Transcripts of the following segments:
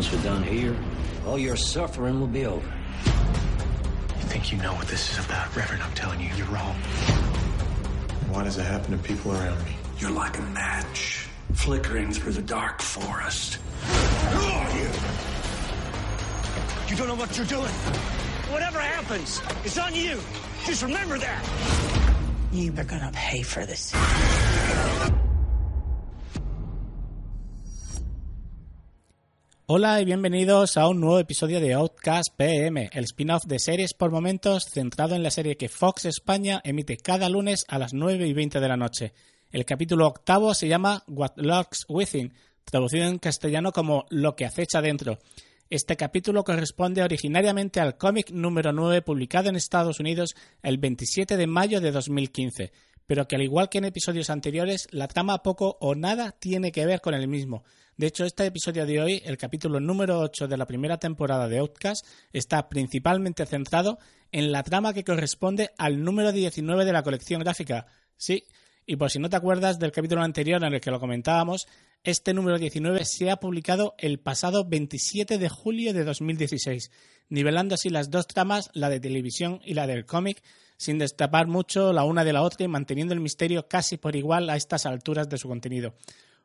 Once we're done here, all your suffering will be over. You think you know what this is about, Reverend? I'm telling you, you're wrong. Why does it happen to people around me? You're like a match flickering through the dark forest. Who are you? You don't know what you're doing. Whatever happens, it's on you. Just remember that. You are gonna pay for this. Hola y bienvenidos a un nuevo episodio de Outcast PM, el spin-off de series por momentos centrado en la serie que Fox España emite cada lunes a las 9 y 20 de la noche. El capítulo octavo se llama What Lurks Within, traducido en castellano como Lo que acecha dentro. Este capítulo corresponde originariamente al cómic número 9 publicado en Estados Unidos el 27 de mayo de 2015, pero que al igual que en episodios anteriores, la trama poco o nada tiene que ver con el mismo. De hecho, este episodio de hoy, el capítulo número 8 de la primera temporada de Outcast, está principalmente centrado en la trama que corresponde al número 19 de la colección gráfica. Sí, y por si no te acuerdas del capítulo anterior en el que lo comentábamos, este número 19 se ha publicado el pasado 27 de julio de 2016, nivelando así las dos tramas, la de televisión y la del cómic, sin destapar mucho la una de la otra y manteniendo el misterio casi por igual a estas alturas de su contenido.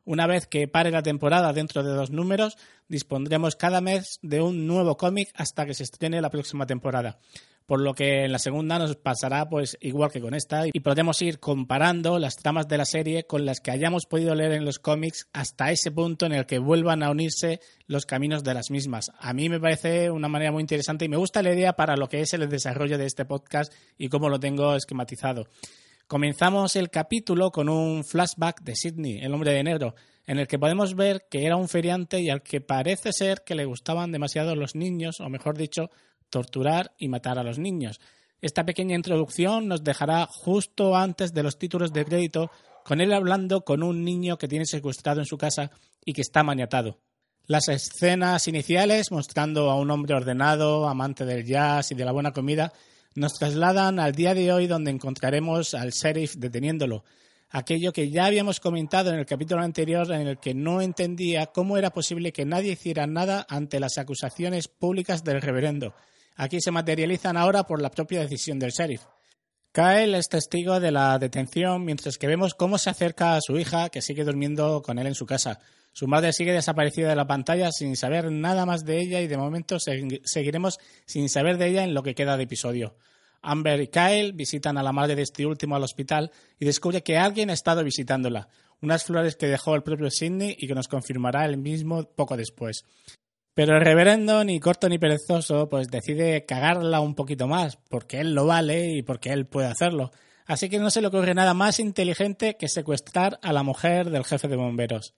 Una vez que pare la temporada dentro de dos números, dispondremos cada mes de un nuevo cómic hasta que se estrene la próxima temporada. Por lo que en la segunda nos pasará pues igual que con esta y podremos ir comparando las tramas de la serie con las que hayamos podido leer en los cómics hasta ese punto en el que vuelvan a unirse los caminos de las mismas. A mí me parece una manera muy interesante y me gusta la idea para lo que es el desarrollo de este podcast y cómo lo tengo esquematizado. Comenzamos el capítulo con un flashback de Sidney, el hombre de negro, en el que podemos ver que era un feriante y al que parece ser que le gustaban demasiado los niños, o mejor dicho, torturar y matar a los niños. Esta pequeña introducción nos dejará justo antes de los títulos de crédito, con él hablando con un niño que tiene secuestrado en su casa y que está maniatado. Las escenas iniciales, mostrando a un hombre ordenado, amante del jazz y de la buena comida, nos trasladan al día de hoy donde encontraremos al sheriff deteniéndolo, aquello que ya habíamos comentado en el capítulo anterior en el que no entendía cómo era posible que nadie hiciera nada ante las acusaciones públicas del reverendo. Aquí se materializan ahora por la propia decisión del sheriff. Kyle es testigo de la detención mientras que vemos cómo se acerca a su hija que sigue durmiendo con él en su casa. Su madre sigue desaparecida de la pantalla sin saber nada más de ella y de momento seguiremos sin saber de ella en lo que queda de episodio. Amber y Kyle visitan a la madre de este último al hospital y descubre que alguien ha estado visitándola, unas flores que dejó el propio Sidney y que nos confirmará el mismo poco después. Pero el reverendo, ni corto ni perezoso, pues decide cagarla un poquito más, porque él lo vale y porque él puede hacerlo. Así que no se le ocurre nada más inteligente que secuestrar a la mujer del jefe de bomberos.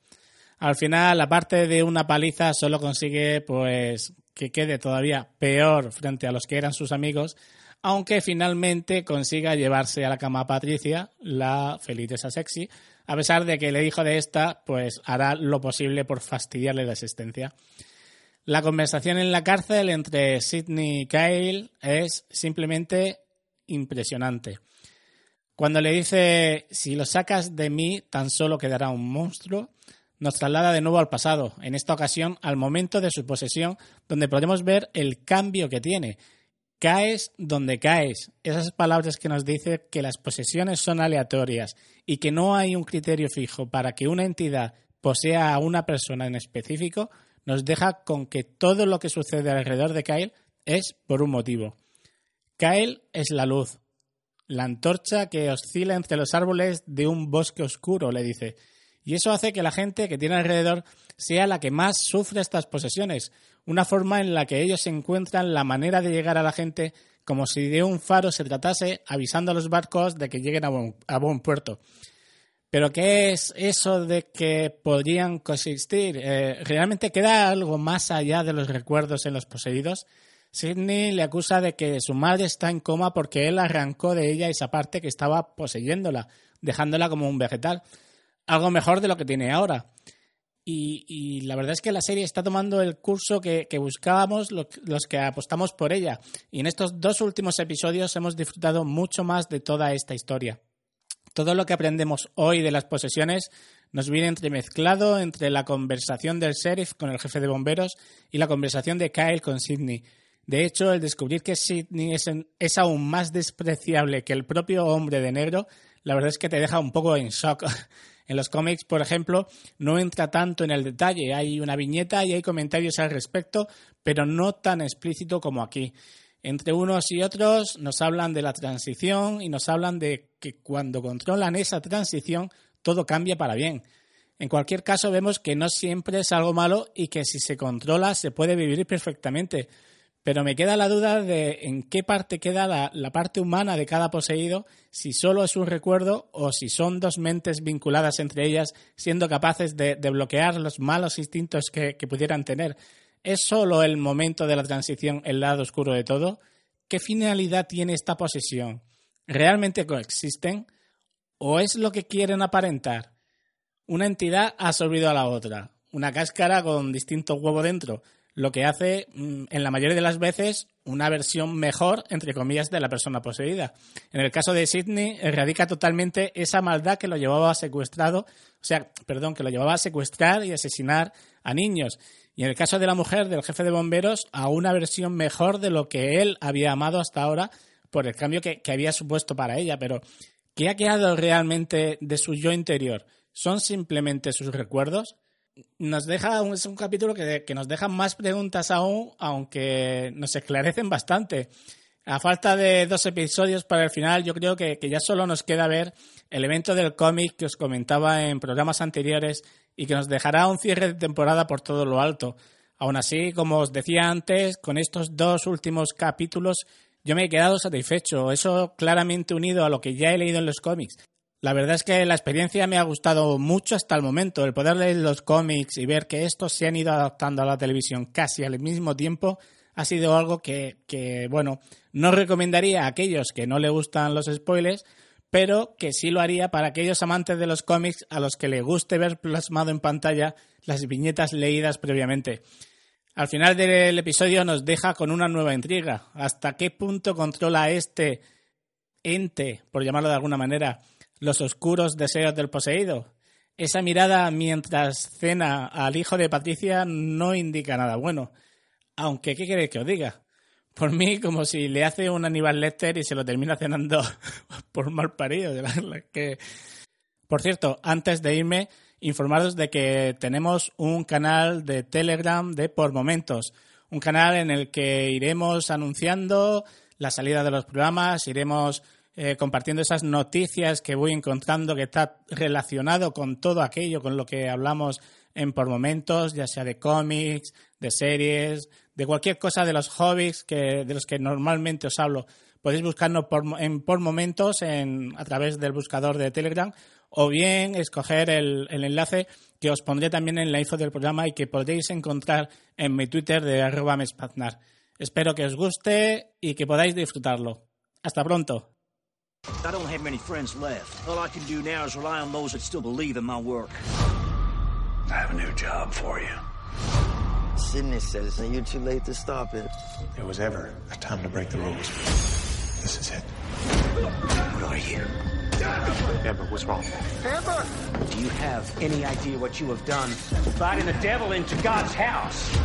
Al final, aparte de una paliza, solo consigue pues que quede todavía peor frente a los que eran sus amigos, aunque finalmente consiga llevarse a la cama a Patricia, la feliz esa sexy, a pesar de que el hijo de esta pues hará lo posible por fastidiarle la existencia. La conversación en la cárcel entre Sidney y Kyle es simplemente impresionante. Cuando le dice, si lo sacas de mí, tan solo quedará un monstruo, nos traslada de nuevo al pasado, en esta ocasión al momento de su posesión, donde podemos ver el cambio que tiene. Caes donde caes. Esas palabras que nos dicen que las posesiones son aleatorias y que no hay un criterio fijo para que una entidad posea a una persona en específico, nos deja con que todo lo que sucede alrededor de Kyle es por un motivo. Kyle es la luz, la antorcha que oscila entre los árboles de un bosque oscuro, le dice. Y eso hace que la gente que tiene alrededor sea la que más sufre estas posesiones, una forma en la que ellos encuentran la manera de llegar a la gente como si de un faro se tratase avisando a los barcos de que lleguen a buen, puerto. Pero ¿qué es eso de que podrían coexistir? Eh, ¿Realmente queda algo más allá de los recuerdos en los poseídos? Sidney le acusa de que su madre está en coma porque él arrancó de ella esa parte que estaba poseyéndola, dejándola como un vegetal algo mejor de lo que tiene ahora. Y, la verdad es que la serie está tomando el curso que, buscábamos los que apostamos por ella. Y en estos dos últimos episodios hemos disfrutado mucho más de toda esta historia. Todo lo que aprendemos hoy de las posesiones nos viene entremezclado entre la conversación del sheriff con el jefe de bomberos y la conversación de Kyle con Sidney. De hecho, el descubrir que Sidney es, es, aún más despreciable que el propio hombre de negro, la verdad es que te deja un poco en shock. En los cómics, por ejemplo, no entra tanto en el detalle. Hay una viñeta y hay comentarios al respecto, pero no tan explícito como aquí. Entre unos y otros nos hablan de la transición y nos hablan de que cuando controlan esa transición todo cambia para bien. En cualquier caso vemos que no siempre es algo malo y que si se controla se puede vivir perfectamente. Pero me queda la duda de en qué parte queda la, parte humana de cada poseído, si solo es un recuerdo o si son dos mentes vinculadas entre ellas, siendo capaces de, bloquear los malos instintos que, que pudieran tener. ¿Es solo el momento de la transición el lado oscuro de todo? ¿Qué finalidad tiene esta posesión? ¿Realmente coexisten? ¿O es lo que quieren aparentar? Una entidad ha absorbido a la otra, una cáscara con distintos huevos dentro, lo que hace, mm, en la mayoría de las veces, una versión mejor, entre comillas, de la persona poseída. En el caso de Sidney, radica totalmente esa maldad que lo llevaba a secuestrado, o sea, perdón, que lo llevaba a secuestrar y asesinar a niños. Y en el caso de la mujer, del jefe de bomberos, a una versión mejor de lo que él había amado hasta ahora por el cambio que, había supuesto para ella. Pero, ¿qué ha quedado realmente de su yo interior? ¿Son simplemente sus recuerdos? Nos deja, es un capítulo que, nos deja más preguntas aún, aunque nos esclarecen bastante. A falta de dos episodios para el final, yo creo que, que ya solo nos queda ver el evento del cómic que os comentaba en programas anteriores y que nos dejará un cierre de temporada por todo lo alto. Aún así, como os decía antes, con estos dos últimos capítulos yo me he quedado satisfecho, eso claramente unido a lo que ya he leído en los cómics. La verdad es que la experiencia me ha gustado mucho hasta el momento, el poder leer los cómics y ver que estos se han ido adaptando a la televisión casi al mismo tiempo ha sido algo que, bueno, no recomendaría a aquellos que no le gustan los spoilers, pero que sí lo haría para aquellos amantes de los cómics a los que le guste ver plasmado en pantalla las viñetas leídas previamente. Al final del episodio nos deja con una nueva intriga. ¿Hasta qué punto controla este ente, por llamarlo de alguna manera, los oscuros deseos del poseído? Esa mirada mientras cena al hijo de Patricia no indica nada bueno. Aunque, ¿qué queréis que os diga? por mí como si le hace un Aníbal Lecter y se lo termina cenando por mal parido. Que... Por cierto, antes de irme, informaros de que tenemos un canal de Telegram de Por Momentos, un canal en el que iremos anunciando la salida de los programas, iremos eh, compartiendo esas noticias que voy encontrando que está relacionado con todo aquello con lo que hablamos en Por Momentos, ya sea de cómics, de series, de cualquier cosa de los hobbies que, de los que normalmente os hablo. Podéis buscarnos en, por momentos en, a través del buscador de Telegram o bien escoger el, enlace que os pondré también en la info del programa y que podéis encontrar en mi Twitter de arroba mespaznar. Espero que os guste y que podáis disfrutarlo. Hasta pronto. I don't have many friends left. All I can do now is rely on those that still believe in my work. I have a new job for you. Sydney says, and you're too late to stop it. There was ever a time to break the rules. This is it. What are you? Amber, what's wrong? Amber! Do you have any idea what you have done? Inviting the devil into God's house.